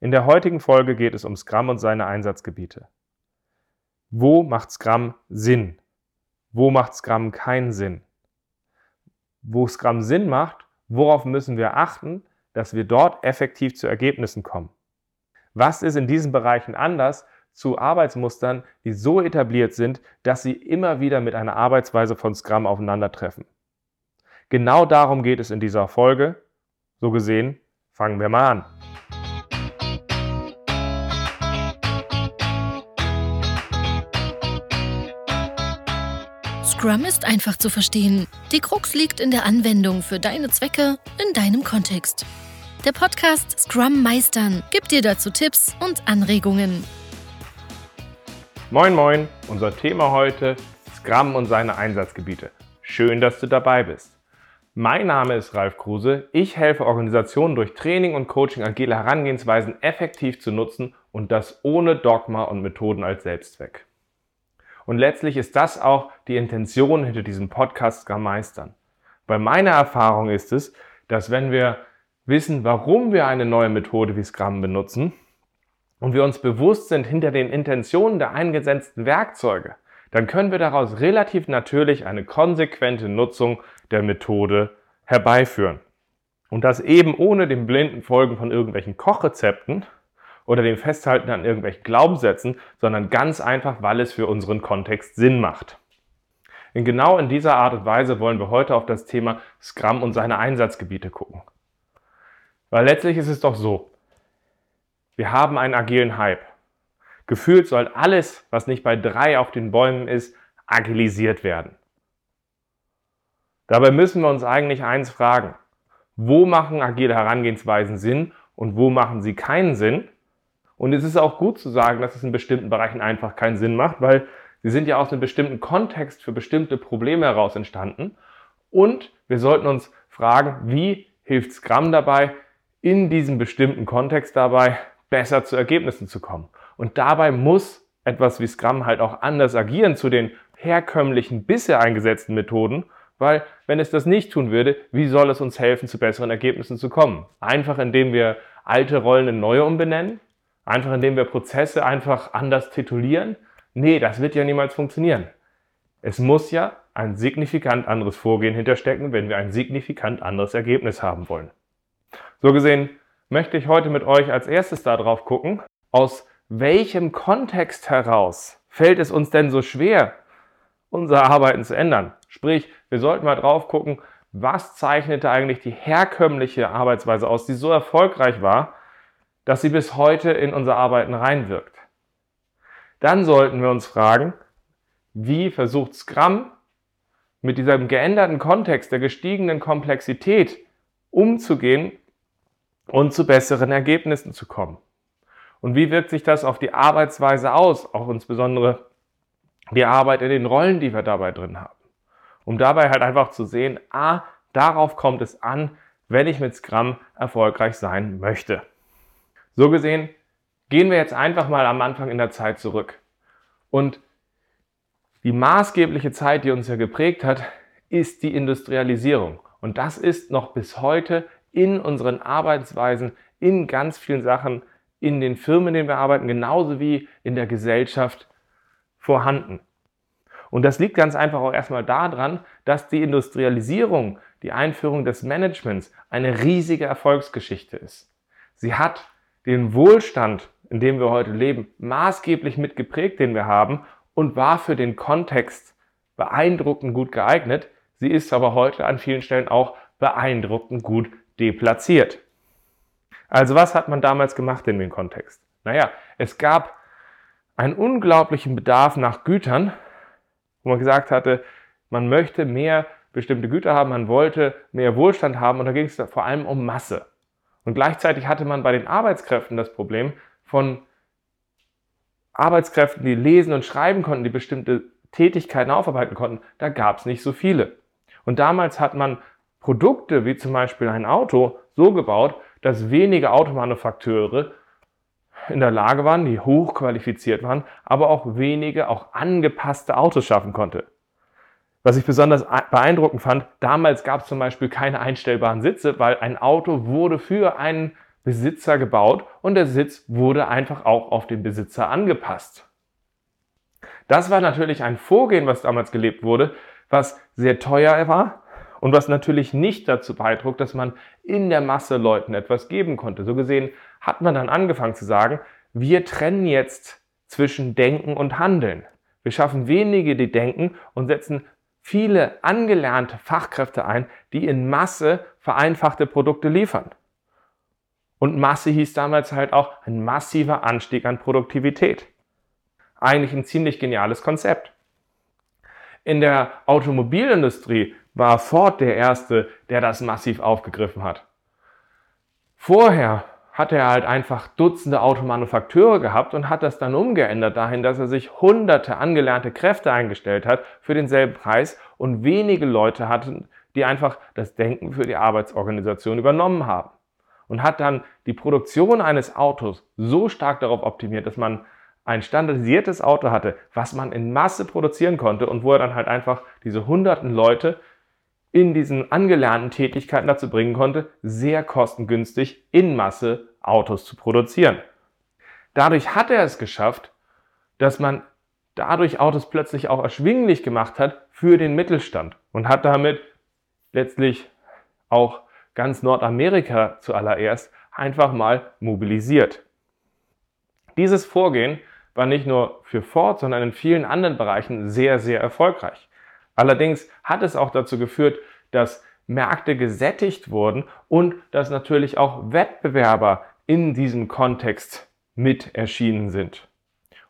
In der heutigen Folge geht es um Scrum und seine Einsatzgebiete. Wo macht Scrum Sinn? Wo macht Scrum keinen Sinn? Wo Scrum Sinn macht, worauf müssen wir achten, dass wir dort effektiv zu Ergebnissen kommen? Was ist in diesen Bereichen anders zu Arbeitsmustern, die so etabliert sind, dass sie immer wieder mit einer Arbeitsweise von Scrum aufeinandertreffen? Genau darum geht es in dieser Folge. So gesehen, fangen wir mal an. Scrum ist einfach zu verstehen. Die Krux liegt in der Anwendung für deine Zwecke in deinem Kontext. Der Podcast Scrum Meistern gibt dir dazu Tipps und Anregungen. Moin Moin, unser Thema heute Scrum und seine Einsatzgebiete. Schön, dass du dabei bist. Mein Name ist Ralf Kruse. Ich helfe Organisationen durch Training und Coaching agile Herangehensweisen effektiv zu nutzen und das ohne Dogma und Methoden als Selbstzweck. Und letztlich ist das auch die Intention hinter diesem Podcast Scrum Meistern. Weil meine Erfahrung ist es, dass wenn wir wissen, warum wir eine neue Methode wie Scrum benutzen und wir uns bewusst sind hinter den Intentionen der eingesetzten Werkzeuge, dann können wir daraus relativ natürlich eine konsequente Nutzung der Methode herbeiführen. Und das eben ohne den blinden Folgen von irgendwelchen Kochrezepten, oder dem Festhalten an irgendwelchen Glaubenssätzen, sondern ganz einfach, weil es für unseren Kontext Sinn macht. Und genau in dieser Art und Weise wollen wir heute auf das Thema Scrum und seine Einsatzgebiete gucken. Weil letztlich ist es doch so, wir haben einen agilen Hype. Gefühlt soll alles, was nicht bei drei auf den Bäumen ist, agilisiert werden. Dabei müssen wir uns eigentlich eins fragen. Wo machen agile Herangehensweisen Sinn und wo machen sie keinen Sinn? Und es ist auch gut zu sagen, dass es in bestimmten Bereichen einfach keinen Sinn macht, weil sie sind ja aus einem bestimmten Kontext für bestimmte Probleme heraus entstanden. Und wir sollten uns fragen, wie hilft Scrum dabei, in diesem bestimmten Kontext dabei besser zu Ergebnissen zu kommen. Und dabei muss etwas wie Scrum halt auch anders agieren zu den herkömmlichen bisher eingesetzten Methoden, weil wenn es das nicht tun würde, wie soll es uns helfen, zu besseren Ergebnissen zu kommen? Einfach indem wir alte Rollen in neue umbenennen? Einfach indem wir Prozesse einfach anders titulieren? Nee, das wird ja niemals funktionieren. Es muss ja ein signifikant anderes Vorgehen hinterstecken, wenn wir ein signifikant anderes Ergebnis haben wollen. So gesehen möchte ich heute mit euch als erstes darauf gucken, aus welchem Kontext heraus fällt es uns denn so schwer, unser Arbeiten zu ändern? Sprich, wir sollten mal drauf gucken, was zeichnete eigentlich die herkömmliche Arbeitsweise aus, die so erfolgreich war, dass sie bis heute in unser Arbeiten reinwirkt. Dann sollten wir uns fragen, wie versucht Scrum mit diesem geänderten Kontext der gestiegenen Komplexität umzugehen und zu besseren Ergebnissen zu kommen. Und wie wirkt sich das auf die Arbeitsweise aus, auch insbesondere die Arbeit in den Rollen, die wir dabei drin haben. Um dabei halt einfach zu sehen, ah, darauf kommt es an, wenn ich mit Scrum erfolgreich sein möchte. So gesehen gehen wir jetzt einfach mal am Anfang in der Zeit zurück. Und die maßgebliche Zeit, die uns ja geprägt hat, ist die Industrialisierung. Und das ist noch bis heute in unseren Arbeitsweisen, in ganz vielen Sachen, in den Firmen, in denen wir arbeiten, genauso wie in der Gesellschaft vorhanden. Und das liegt ganz einfach auch erstmal daran, dass die Industrialisierung, die Einführung des Managements eine riesige Erfolgsgeschichte ist. Sie hat den Wohlstand, in dem wir heute leben, maßgeblich mitgeprägt, den wir haben und war für den Kontext beeindruckend gut geeignet. Sie ist aber heute an vielen Stellen auch beeindruckend gut deplatziert. Also was hat man damals gemacht in dem Kontext? Naja, es gab einen unglaublichen Bedarf nach Gütern, wo man gesagt hatte, man möchte mehr bestimmte Güter haben, man wollte mehr Wohlstand haben und da ging es vor allem um Masse. Und gleichzeitig hatte man bei den Arbeitskräften das Problem von Arbeitskräften, die lesen und schreiben konnten, die bestimmte Tätigkeiten aufarbeiten konnten, da gab es nicht so viele. Und damals hat man Produkte wie zum Beispiel ein Auto so gebaut, dass wenige Automanufakteure in der Lage waren, die hochqualifiziert waren, aber auch wenige auch angepasste Autos schaffen konnte. Was ich besonders beeindruckend fand, damals gab es zum Beispiel keine einstellbaren Sitze, weil ein Auto wurde für einen Besitzer gebaut und der Sitz wurde einfach auch auf den Besitzer angepasst. Das war natürlich ein Vorgehen, was damals gelebt wurde, was sehr teuer war und was natürlich nicht dazu beitrug, dass man in der Masse Leuten etwas geben konnte. So gesehen hat man dann angefangen zu sagen, wir trennen jetzt zwischen Denken und Handeln. Wir schaffen wenige, die denken und setzen viele angelernte Fachkräfte ein, die in Masse vereinfachte Produkte liefern. Und Masse hieß damals halt auch ein massiver Anstieg an Produktivität. Eigentlich ein ziemlich geniales Konzept. In der Automobilindustrie war Ford der Erste, der das massiv aufgegriffen hat. Vorher hat er halt einfach Dutzende Automanufakteure gehabt und hat das dann umgeändert dahin, dass er sich hunderte angelernte Kräfte eingestellt hat für denselben Preis und wenige Leute hatten, die einfach das Denken für die Arbeitsorganisation übernommen haben. Und hat dann die Produktion eines Autos so stark darauf optimiert, dass man ein standardisiertes Auto hatte, was man in Masse produzieren konnte und wo er dann halt einfach diese hunderten Leute in diesen angelernten Tätigkeiten dazu bringen konnte, sehr kostengünstig in Masse Autos zu produzieren. Dadurch hat er es geschafft, dass man dadurch Autos plötzlich auch erschwinglich gemacht hat für den Mittelstand und hat damit letztlich auch ganz Nordamerika zuallererst einfach mal mobilisiert. Dieses Vorgehen war nicht nur für Ford, sondern in vielen anderen Bereichen sehr, sehr erfolgreich. Allerdings hat es auch dazu geführt, dass Märkte gesättigt wurden und dass natürlich auch Wettbewerber in diesem Kontext mit erschienen sind.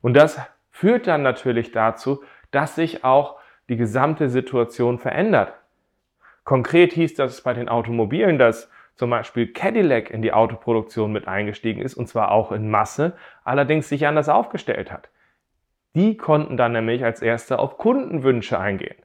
Und das führt dann natürlich dazu, dass sich auch die gesamte Situation verändert. Konkret hieß das bei den Automobilen, dass zum Beispiel Cadillac in die Autoproduktion mit eingestiegen ist, und zwar auch in Masse, allerdings sich anders aufgestellt hat. Die konnten dann nämlich als erste auf Kundenwünsche eingehen.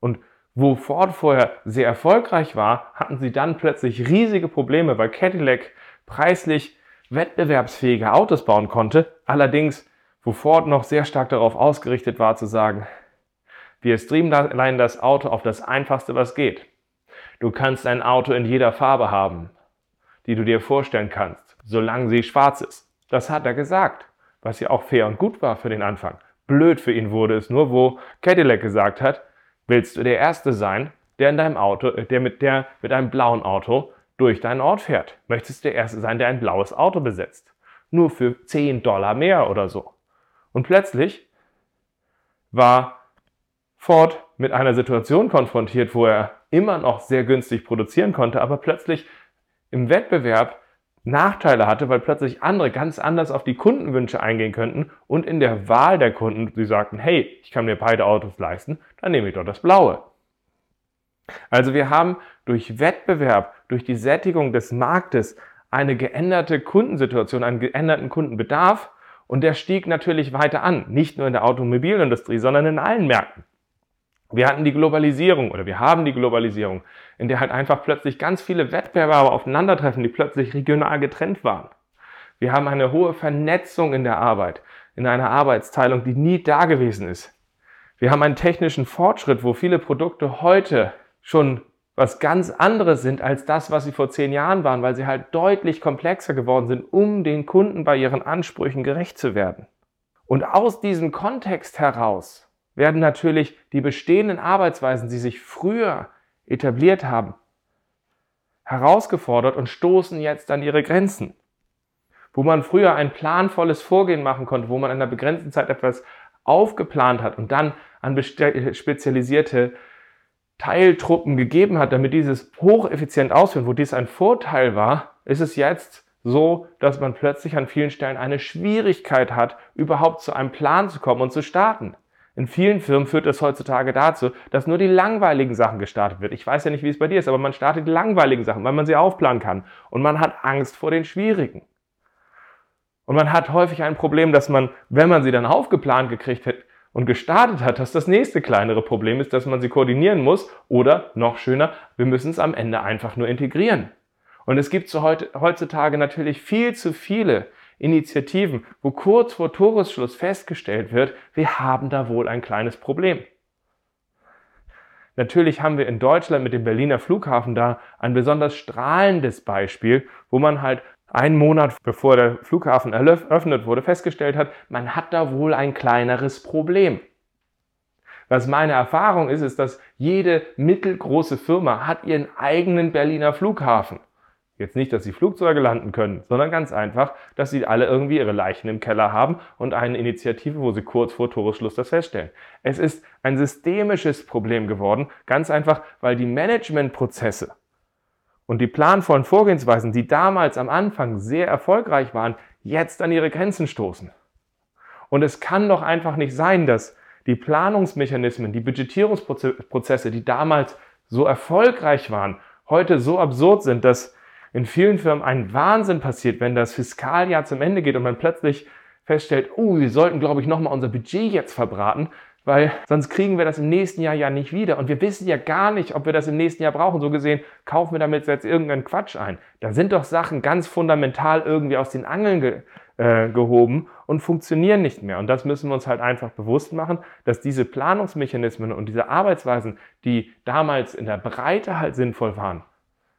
Und wo Ford vorher sehr erfolgreich war, hatten sie dann plötzlich riesige Probleme, weil Cadillac preislich wettbewerbsfähige Autos bauen konnte. Allerdings, wo Ford noch sehr stark darauf ausgerichtet war zu sagen, wir streamline das Auto auf das einfachste, was geht. Du kannst ein Auto in jeder Farbe haben, die du dir vorstellen kannst, solange sie schwarz ist. Das hat er gesagt, was ja auch fair und gut war für den Anfang. Blöd für ihn wurde es nur, wo Cadillac gesagt hat, willst du der Erste sein, der in deinem Auto, äh, der mit, der mit einem blauen Auto durch deinen Ort fährt? Möchtest du der Erste sein, der ein blaues Auto besitzt? Nur für 10 Dollar mehr oder so. Und plötzlich war Ford mit einer Situation konfrontiert, wo er immer noch sehr günstig produzieren konnte, aber plötzlich im Wettbewerb Nachteile hatte, weil plötzlich andere ganz anders auf die Kundenwünsche eingehen könnten und in der Wahl der Kunden, sie sagten, hey, ich kann mir beide Autos leisten, dann nehme ich doch das blaue. Also wir haben durch Wettbewerb, durch die Sättigung des Marktes eine geänderte Kundensituation, einen geänderten Kundenbedarf und der stieg natürlich weiter an, nicht nur in der Automobilindustrie, sondern in allen Märkten. Wir hatten die Globalisierung oder wir haben die Globalisierung, in der halt einfach plötzlich ganz viele Wettbewerber aufeinandertreffen, die plötzlich regional getrennt waren. Wir haben eine hohe Vernetzung in der Arbeit, in einer Arbeitsteilung, die nie da gewesen ist. Wir haben einen technischen Fortschritt, wo viele Produkte heute schon was ganz anderes sind als das, was sie vor zehn Jahren waren, weil sie halt deutlich komplexer geworden sind, um den Kunden bei ihren Ansprüchen gerecht zu werden. Und aus diesem Kontext heraus werden natürlich die bestehenden Arbeitsweisen, die sich früher etabliert haben, herausgefordert und stoßen jetzt an ihre Grenzen. Wo man früher ein planvolles Vorgehen machen konnte, wo man in einer begrenzten Zeit etwas aufgeplant hat und dann an spezialisierte Teiltruppen gegeben hat, damit dieses hocheffizient ausführen, wo dies ein Vorteil war, ist es jetzt so, dass man plötzlich an vielen Stellen eine Schwierigkeit hat, überhaupt zu einem Plan zu kommen und zu starten. In vielen Firmen führt es heutzutage dazu, dass nur die langweiligen Sachen gestartet wird. Ich weiß ja nicht, wie es bei dir ist, aber man startet die langweiligen Sachen, weil man sie aufplanen kann. Und man hat Angst vor den schwierigen. Und man hat häufig ein Problem, dass man, wenn man sie dann aufgeplant gekriegt hat und gestartet hat, dass das nächste kleinere Problem ist, dass man sie koordinieren muss. Oder noch schöner, wir müssen es am Ende einfach nur integrieren. Und es gibt so heutzutage natürlich viel zu viele Initiativen, wo kurz vor Toresschluss festgestellt wird, wir haben da wohl ein kleines Problem. Natürlich haben wir in Deutschland mit dem Berliner Flughafen da ein besonders strahlendes Beispiel, wo man halt einen Monat bevor der Flughafen eröffnet wurde, festgestellt hat, man hat da wohl ein kleineres Problem. Was meine Erfahrung ist, ist, dass jede mittelgroße Firma hat ihren eigenen Berliner Flughafen. Jetzt nicht, dass sie Flugzeuge landen können, sondern ganz einfach, dass sie alle irgendwie ihre Leichen im Keller haben und eine Initiative, wo sie kurz vor Toresschluss das feststellen. Es ist ein systemisches Problem geworden, ganz einfach, weil die Managementprozesse und die planvollen Vorgehensweisen, die damals am Anfang sehr erfolgreich waren, jetzt an ihre Grenzen stoßen. Und es kann doch einfach nicht sein, dass die Planungsmechanismen, die Budgetierungsprozesse, die damals so erfolgreich waren, heute so absurd sind, dass in vielen Firmen ein Wahnsinn passiert, wenn das Fiskaljahr zum Ende geht und man plötzlich feststellt, oh, wir sollten, glaube ich, nochmal unser Budget jetzt verbraten, weil sonst kriegen wir das im nächsten Jahr ja nicht wieder. Und wir wissen ja gar nicht, ob wir das im nächsten Jahr brauchen. So gesehen, kaufen wir damit jetzt irgendeinen Quatsch ein. Da sind doch Sachen ganz fundamental irgendwie aus den Angeln ge äh, gehoben und funktionieren nicht mehr. Und das müssen wir uns halt einfach bewusst machen, dass diese Planungsmechanismen und diese Arbeitsweisen, die damals in der Breite halt sinnvoll waren,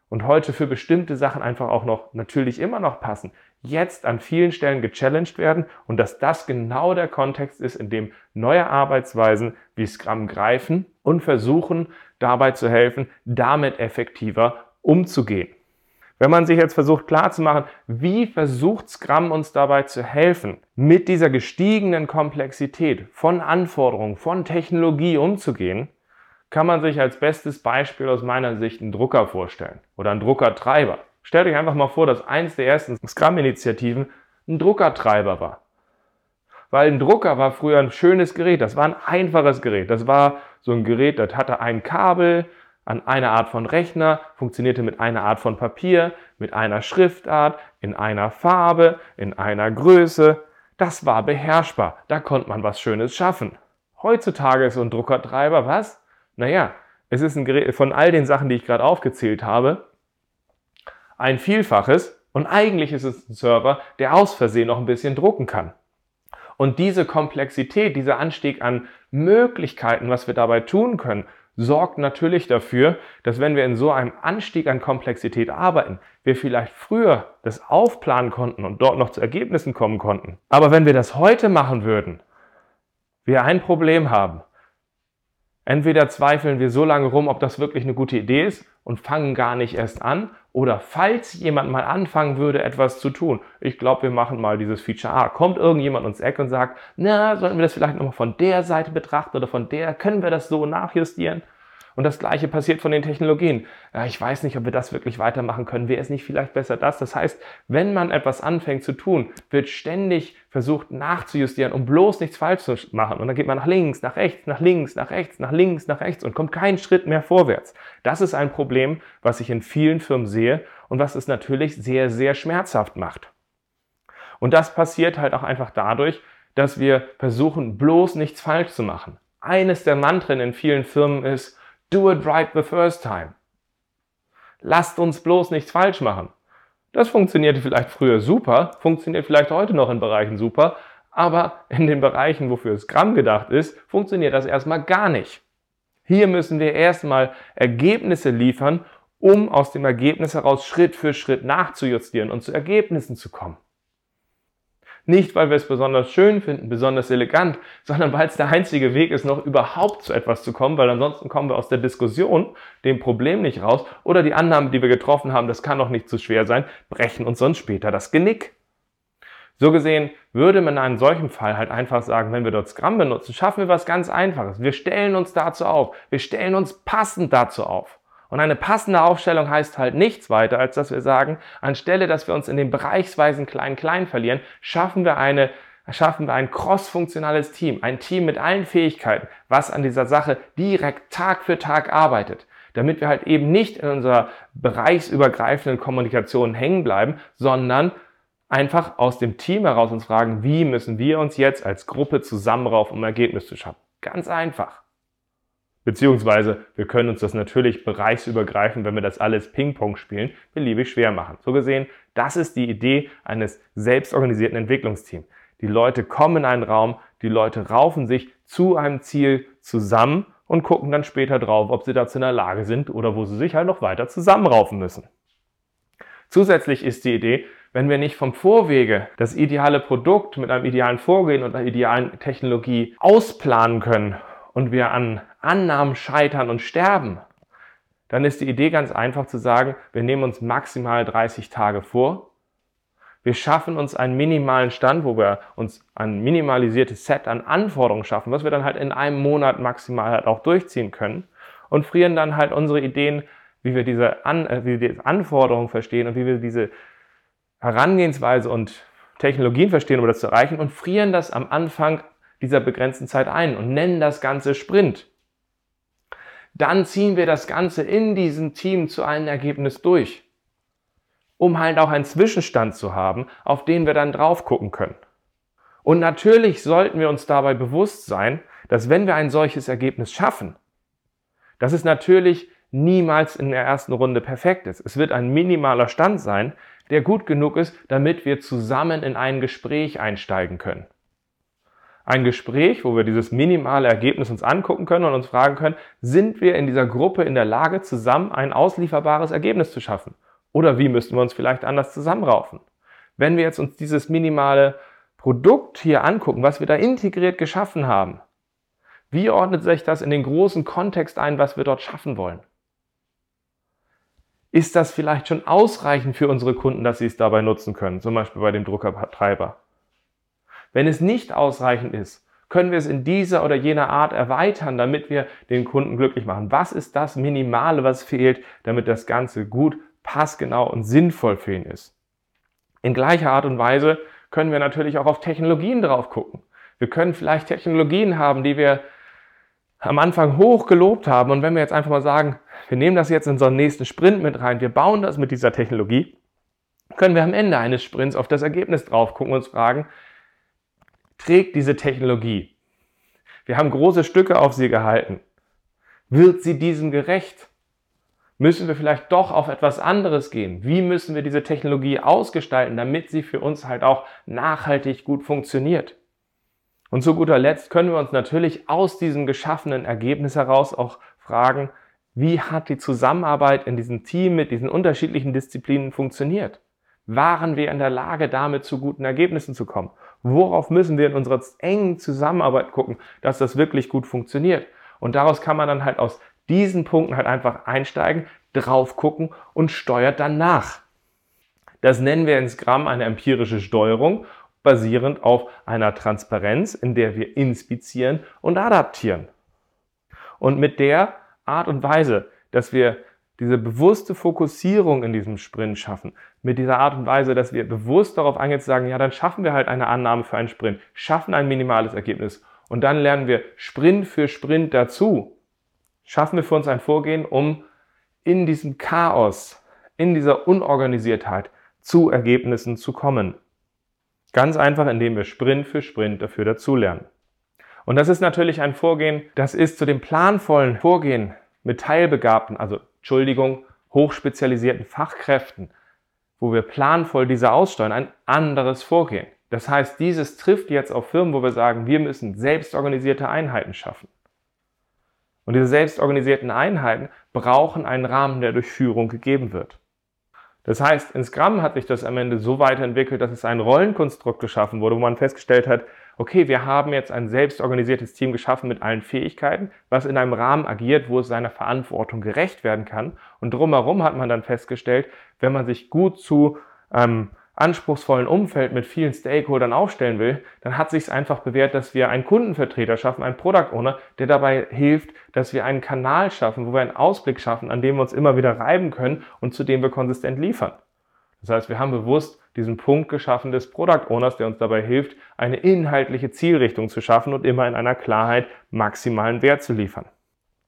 und heute für bestimmte Sachen einfach auch noch natürlich immer noch passen, jetzt an vielen Stellen gechallenged werden und dass das genau der Kontext ist, in dem neue Arbeitsweisen wie Scrum greifen und versuchen dabei zu helfen, damit effektiver umzugehen. Wenn man sich jetzt versucht klarzumachen, wie versucht Scrum uns dabei zu helfen, mit dieser gestiegenen Komplexität von Anforderungen, von Technologie umzugehen, kann man sich als bestes Beispiel aus meiner Sicht einen Drucker vorstellen oder einen Druckertreiber. Stellt euch einfach mal vor, dass eins der ersten Scrum-Initiativen ein Druckertreiber war. Weil ein Drucker war früher ein schönes Gerät, das war ein einfaches Gerät. Das war so ein Gerät, das hatte ein Kabel an einer Art von Rechner, funktionierte mit einer Art von Papier, mit einer Schriftart, in einer Farbe, in einer Größe. Das war beherrschbar, da konnte man was Schönes schaffen. Heutzutage ist so ein Druckertreiber was? Naja, es ist ein Gerät von all den Sachen, die ich gerade aufgezählt habe, ein Vielfaches und eigentlich ist es ein Server, der aus Versehen noch ein bisschen drucken kann. Und diese Komplexität, dieser Anstieg an Möglichkeiten, was wir dabei tun können, sorgt natürlich dafür, dass wenn wir in so einem Anstieg an Komplexität arbeiten, wir vielleicht früher das aufplanen konnten und dort noch zu Ergebnissen kommen konnten. Aber wenn wir das heute machen würden, wir ein Problem haben, Entweder zweifeln wir so lange rum, ob das wirklich eine gute Idee ist und fangen gar nicht erst an. Oder falls jemand mal anfangen würde, etwas zu tun, ich glaube, wir machen mal dieses Feature A, kommt irgendjemand ins Eck und sagt, na, sollten wir das vielleicht nochmal von der Seite betrachten oder von der, können wir das so nachjustieren? Und das Gleiche passiert von den Technologien. Ja, ich weiß nicht, ob wir das wirklich weitermachen können. Wäre es nicht vielleicht besser das? Das heißt, wenn man etwas anfängt zu tun, wird ständig versucht nachzujustieren, um bloß nichts falsch zu machen. Und dann geht man nach links, nach rechts, nach links, nach rechts, nach links, nach rechts und kommt keinen Schritt mehr vorwärts. Das ist ein Problem, was ich in vielen Firmen sehe und was es natürlich sehr, sehr schmerzhaft macht. Und das passiert halt auch einfach dadurch, dass wir versuchen, bloß nichts falsch zu machen. Eines der Mantren in vielen Firmen ist, Do it right the first time. Lasst uns bloß nichts falsch machen. Das funktionierte vielleicht früher super, funktioniert vielleicht heute noch in Bereichen super, aber in den Bereichen, wofür Scrum gedacht ist, funktioniert das erstmal gar nicht. Hier müssen wir erstmal Ergebnisse liefern, um aus dem Ergebnis heraus Schritt für Schritt nachzujustieren und zu Ergebnissen zu kommen. Nicht, weil wir es besonders schön finden, besonders elegant, sondern weil es der einzige Weg ist, noch überhaupt zu etwas zu kommen, weil ansonsten kommen wir aus der Diskussion, dem Problem nicht raus oder die Annahmen, die wir getroffen haben, das kann doch nicht zu schwer sein, brechen uns sonst später das Genick. So gesehen würde man in einem solchen Fall halt einfach sagen, wenn wir dort Scrum benutzen, schaffen wir was ganz Einfaches. Wir stellen uns dazu auf. Wir stellen uns passend dazu auf. Und eine passende Aufstellung heißt halt nichts weiter, als dass wir sagen, anstelle, dass wir uns in den bereichsweisen Klein-Klein verlieren, schaffen wir eine schaffen wir ein cross-funktionales Team, ein Team mit allen Fähigkeiten, was an dieser Sache direkt Tag für Tag arbeitet, damit wir halt eben nicht in unserer bereichsübergreifenden Kommunikation hängen bleiben, sondern einfach aus dem Team heraus uns fragen, wie müssen wir uns jetzt als Gruppe zusammenraufen, um ein Ergebnis zu schaffen. Ganz einfach. Beziehungsweise wir können uns das natürlich bereichsübergreifend, wenn wir das alles Ping-Pong spielen, beliebig schwer machen. So gesehen, das ist die Idee eines selbstorganisierten Entwicklungsteams. Die Leute kommen in einen Raum, die Leute raufen sich zu einem Ziel zusammen und gucken dann später drauf, ob sie dazu in der Lage sind oder wo sie sich halt noch weiter zusammenraufen müssen. Zusätzlich ist die Idee, wenn wir nicht vom Vorwege das ideale Produkt mit einem idealen Vorgehen und einer idealen Technologie ausplanen können und wir an Annahmen scheitern und sterben, dann ist die Idee ganz einfach zu sagen, wir nehmen uns maximal 30 Tage vor. Wir schaffen uns einen minimalen Stand, wo wir uns ein minimalisiertes Set an Anforderungen schaffen, was wir dann halt in einem Monat maximal halt auch durchziehen können und frieren dann halt unsere Ideen, wie wir diese, An äh, wie wir diese Anforderungen verstehen und wie wir diese Herangehensweise und Technologien verstehen, um das zu erreichen und frieren das am Anfang dieser begrenzten Zeit ein und nennen das Ganze Sprint dann ziehen wir das Ganze in diesem Team zu einem Ergebnis durch, um halt auch einen Zwischenstand zu haben, auf den wir dann drauf gucken können. Und natürlich sollten wir uns dabei bewusst sein, dass wenn wir ein solches Ergebnis schaffen, dass es natürlich niemals in der ersten Runde perfekt ist. Es wird ein minimaler Stand sein, der gut genug ist, damit wir zusammen in ein Gespräch einsteigen können ein Gespräch, wo wir dieses minimale Ergebnis uns angucken können und uns fragen können, sind wir in dieser Gruppe in der Lage, zusammen ein auslieferbares Ergebnis zu schaffen? Oder wie müssten wir uns vielleicht anders zusammenraufen? Wenn wir jetzt uns dieses minimale Produkt hier angucken, was wir da integriert geschaffen haben, wie ordnet sich das in den großen Kontext ein, was wir dort schaffen wollen? Ist das vielleicht schon ausreichend für unsere Kunden, dass sie es dabei nutzen können, zum Beispiel bei dem Druckertreiber? Wenn es nicht ausreichend ist, können wir es in dieser oder jener Art erweitern, damit wir den Kunden glücklich machen. Was ist das Minimale, was fehlt, damit das Ganze gut, passgenau und sinnvoll für ihn ist? In gleicher Art und Weise können wir natürlich auch auf Technologien drauf gucken. Wir können vielleicht Technologien haben, die wir am Anfang hoch gelobt haben. Und wenn wir jetzt einfach mal sagen, wir nehmen das jetzt in unseren nächsten Sprint mit rein, wir bauen das mit dieser Technologie, können wir am Ende eines Sprints auf das Ergebnis drauf gucken und uns fragen, trägt diese Technologie? Wir haben große Stücke auf sie gehalten. Wird sie diesem gerecht? Müssen wir vielleicht doch auf etwas anderes gehen? Wie müssen wir diese Technologie ausgestalten, damit sie für uns halt auch nachhaltig gut funktioniert? Und zu guter Letzt können wir uns natürlich aus diesem geschaffenen Ergebnis heraus auch fragen, wie hat die Zusammenarbeit in diesem Team mit diesen unterschiedlichen Disziplinen funktioniert? Waren wir in der Lage, damit zu guten Ergebnissen zu kommen? Worauf müssen wir in unserer engen Zusammenarbeit gucken, dass das wirklich gut funktioniert? Und daraus kann man dann halt aus diesen Punkten halt einfach einsteigen, drauf gucken und steuert dann nach. Das nennen wir in Scrum eine empirische Steuerung, basierend auf einer Transparenz, in der wir inspizieren und adaptieren. Und mit der Art und Weise, dass wir diese bewusste Fokussierung in diesem Sprint schaffen, mit dieser Art und Weise, dass wir bewusst darauf eingehen zu sagen, ja, dann schaffen wir halt eine Annahme für einen Sprint, schaffen ein minimales Ergebnis und dann lernen wir Sprint für Sprint dazu, schaffen wir für uns ein Vorgehen, um in diesem Chaos, in dieser Unorganisiertheit zu Ergebnissen zu kommen. Ganz einfach, indem wir Sprint für Sprint dafür dazulernen. Und das ist natürlich ein Vorgehen, das ist zu dem planvollen Vorgehen mit Teilbegabten, also Entschuldigung, hochspezialisierten Fachkräften, wo wir planvoll diese aussteuern, ein anderes Vorgehen. Das heißt, dieses trifft jetzt auf Firmen, wo wir sagen, wir müssen selbstorganisierte Einheiten schaffen. Und diese selbstorganisierten Einheiten brauchen einen Rahmen, der durch Führung gegeben wird. Das heißt, in Scrum hat sich das am Ende so weiterentwickelt, dass es ein Rollenkonstrukt geschaffen wurde, wo man festgestellt hat, okay, wir haben jetzt ein selbstorganisiertes Team geschaffen mit allen Fähigkeiten, was in einem Rahmen agiert, wo es seiner Verantwortung gerecht werden kann. Und drumherum hat man dann festgestellt, wenn man sich gut zu ähm, anspruchsvollen Umfeld mit vielen Stakeholdern aufstellen will, dann hat sich es einfach bewährt, dass wir einen Kundenvertreter schaffen, einen Product Owner, der dabei hilft, dass wir einen Kanal schaffen, wo wir einen Ausblick schaffen, an dem wir uns immer wieder reiben können und zu dem wir konsistent liefern. Das heißt, wir haben bewusst diesen Punkt geschaffen des Product Owners, der uns dabei hilft, eine inhaltliche Zielrichtung zu schaffen und immer in einer Klarheit maximalen Wert zu liefern.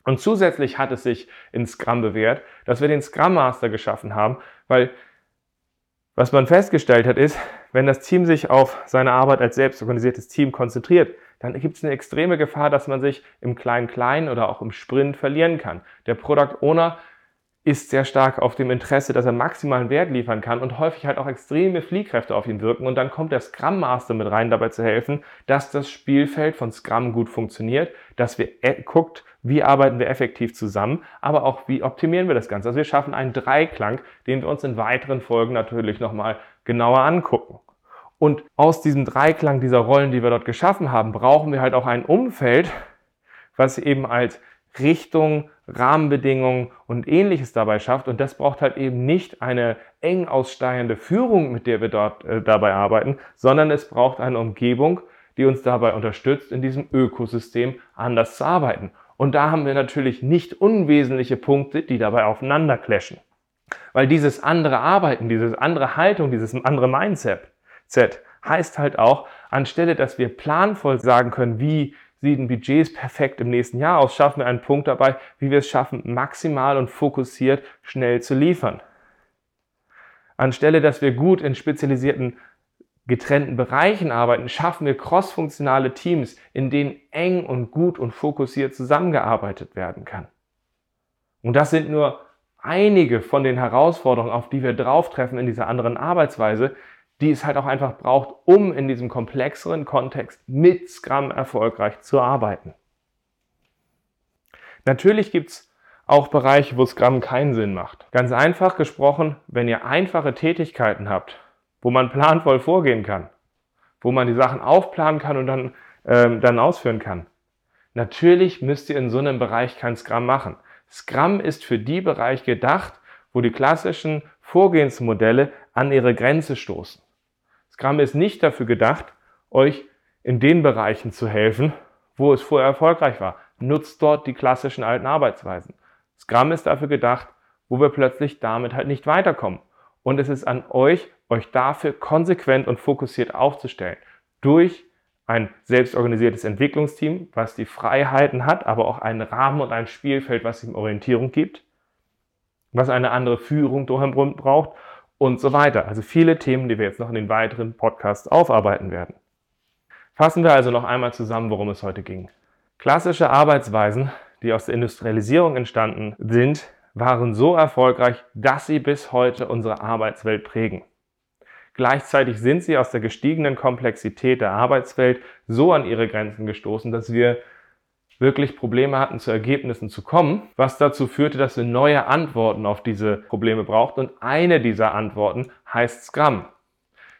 Und zusätzlich hat es sich in Scrum bewährt, dass wir den Scrum Master geschaffen haben, weil was man festgestellt hat, ist, wenn das Team sich auf seine Arbeit als selbstorganisiertes Team konzentriert, dann gibt es eine extreme Gefahr, dass man sich im Klein-Klein oder auch im Sprint verlieren kann. Der Product Owner ist sehr stark auf dem Interesse, dass er maximalen Wert liefern kann und häufig halt auch extreme Fliehkräfte auf ihn wirken. Und dann kommt der Scrum Master mit rein, dabei zu helfen, dass das Spielfeld von Scrum gut funktioniert, dass wir e guckt, wie arbeiten wir effektiv zusammen, aber auch wie optimieren wir das Ganze. Also wir schaffen einen Dreiklang, den wir uns in weiteren Folgen natürlich nochmal genauer angucken. Und aus diesem Dreiklang dieser Rollen, die wir dort geschaffen haben, brauchen wir halt auch ein Umfeld, was eben als Richtung, Rahmenbedingungen und ähnliches dabei schafft. Und das braucht halt eben nicht eine eng aussteigende Führung, mit der wir dort äh, dabei arbeiten, sondern es braucht eine Umgebung, die uns dabei unterstützt, in diesem Ökosystem anders zu arbeiten. Und da haben wir natürlich nicht unwesentliche Punkte, die dabei aufeinander clashen. Weil dieses andere Arbeiten, diese andere Haltung, dieses andere Mindset heißt halt auch, anstelle dass wir planvoll sagen können, wie sieht ein Budget perfekt im nächsten Jahr aus, schaffen wir einen Punkt dabei, wie wir es schaffen, maximal und fokussiert schnell zu liefern. Anstelle, dass wir gut in spezialisierten getrennten Bereichen arbeiten, schaffen wir crossfunktionale Teams, in denen eng und gut und fokussiert zusammengearbeitet werden kann. Und das sind nur einige von den Herausforderungen, auf die wir drauftreffen in dieser anderen Arbeitsweise, die es halt auch einfach braucht, um in diesem komplexeren Kontext mit Scrum erfolgreich zu arbeiten. Natürlich gibt es auch Bereiche, wo Scrum keinen Sinn macht. Ganz einfach gesprochen, wenn ihr einfache Tätigkeiten habt, wo man planvoll vorgehen kann, wo man die Sachen aufplanen kann und dann, ähm, dann ausführen kann. Natürlich müsst ihr in so einem Bereich kein Scrum machen. Scrum ist für die Bereiche gedacht, wo die klassischen Vorgehensmodelle an ihre Grenze stoßen. Scrum ist nicht dafür gedacht, euch in den Bereichen zu helfen, wo es vorher erfolgreich war. Nutzt dort die klassischen alten Arbeitsweisen. Scrum ist dafür gedacht, wo wir plötzlich damit halt nicht weiterkommen. Und es ist an euch, euch dafür konsequent und fokussiert aufzustellen. Durch ein selbstorganisiertes Entwicklungsteam, was die Freiheiten hat, aber auch einen Rahmen und ein Spielfeld, was ihm Orientierung gibt, was eine andere Führung drumherum braucht und so weiter. Also viele Themen, die wir jetzt noch in den weiteren Podcasts aufarbeiten werden. Fassen wir also noch einmal zusammen, worum es heute ging. Klassische Arbeitsweisen, die aus der Industrialisierung entstanden sind, waren so erfolgreich, dass sie bis heute unsere Arbeitswelt prägen. Gleichzeitig sind sie aus der gestiegenen Komplexität der Arbeitswelt so an ihre Grenzen gestoßen, dass wir wirklich Probleme hatten, zu Ergebnissen zu kommen, was dazu führte, dass wir neue Antworten auf diese Probleme brauchten. Und eine dieser Antworten heißt Scrum.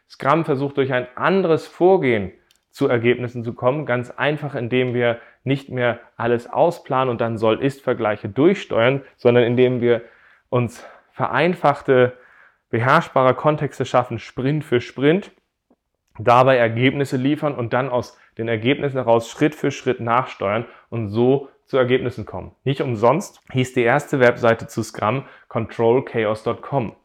Scrum versucht durch ein anderes Vorgehen zu Ergebnissen zu kommen, ganz einfach, indem wir nicht mehr alles ausplanen und dann Soll-Ist-Vergleiche durchsteuern, sondern indem wir uns vereinfachte, beherrschbare Kontexte schaffen, Sprint für Sprint, dabei Ergebnisse liefern und dann aus den Ergebnissen heraus Schritt für Schritt nachsteuern und so zu Ergebnissen kommen. Nicht umsonst hieß die erste Webseite zu Scrum controlchaos.com.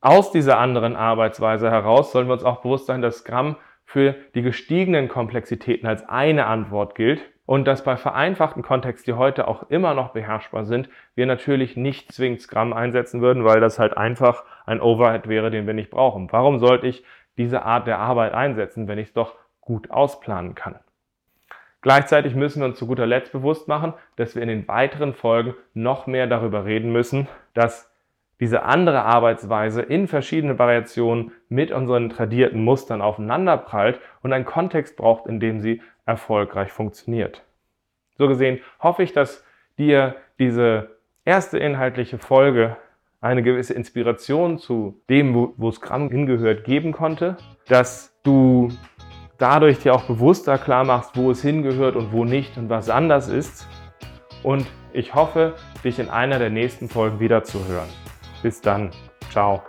Aus dieser anderen Arbeitsweise heraus sollen wir uns auch bewusst sein, dass Scrum für die gestiegenen Komplexitäten als eine Antwort gilt und dass bei vereinfachten Kontexten, die heute auch immer noch beherrschbar sind, wir natürlich nicht zwingend Scrum einsetzen würden, weil das halt einfach ein Overhead wäre, den wir nicht brauchen. Warum sollte ich diese Art der Arbeit einsetzen, wenn ich es doch gut ausplanen kann? Gleichzeitig müssen wir uns zu guter Letzt bewusst machen, dass wir in den weiteren Folgen noch mehr darüber reden müssen, dass diese andere Arbeitsweise in verschiedenen Variationen mit unseren tradierten Mustern aufeinanderprallt und einen Kontext braucht, in dem sie erfolgreich funktioniert. So gesehen hoffe ich, dass dir diese erste inhaltliche Folge eine gewisse Inspiration zu dem, wo, wo Scrum hingehört, geben konnte, dass du dadurch dir auch bewusster klar machst, wo es hingehört und wo nicht und was anders ist. Und ich hoffe, dich in einer der nächsten Folgen wieder zu hören. Bis dann. Ciao.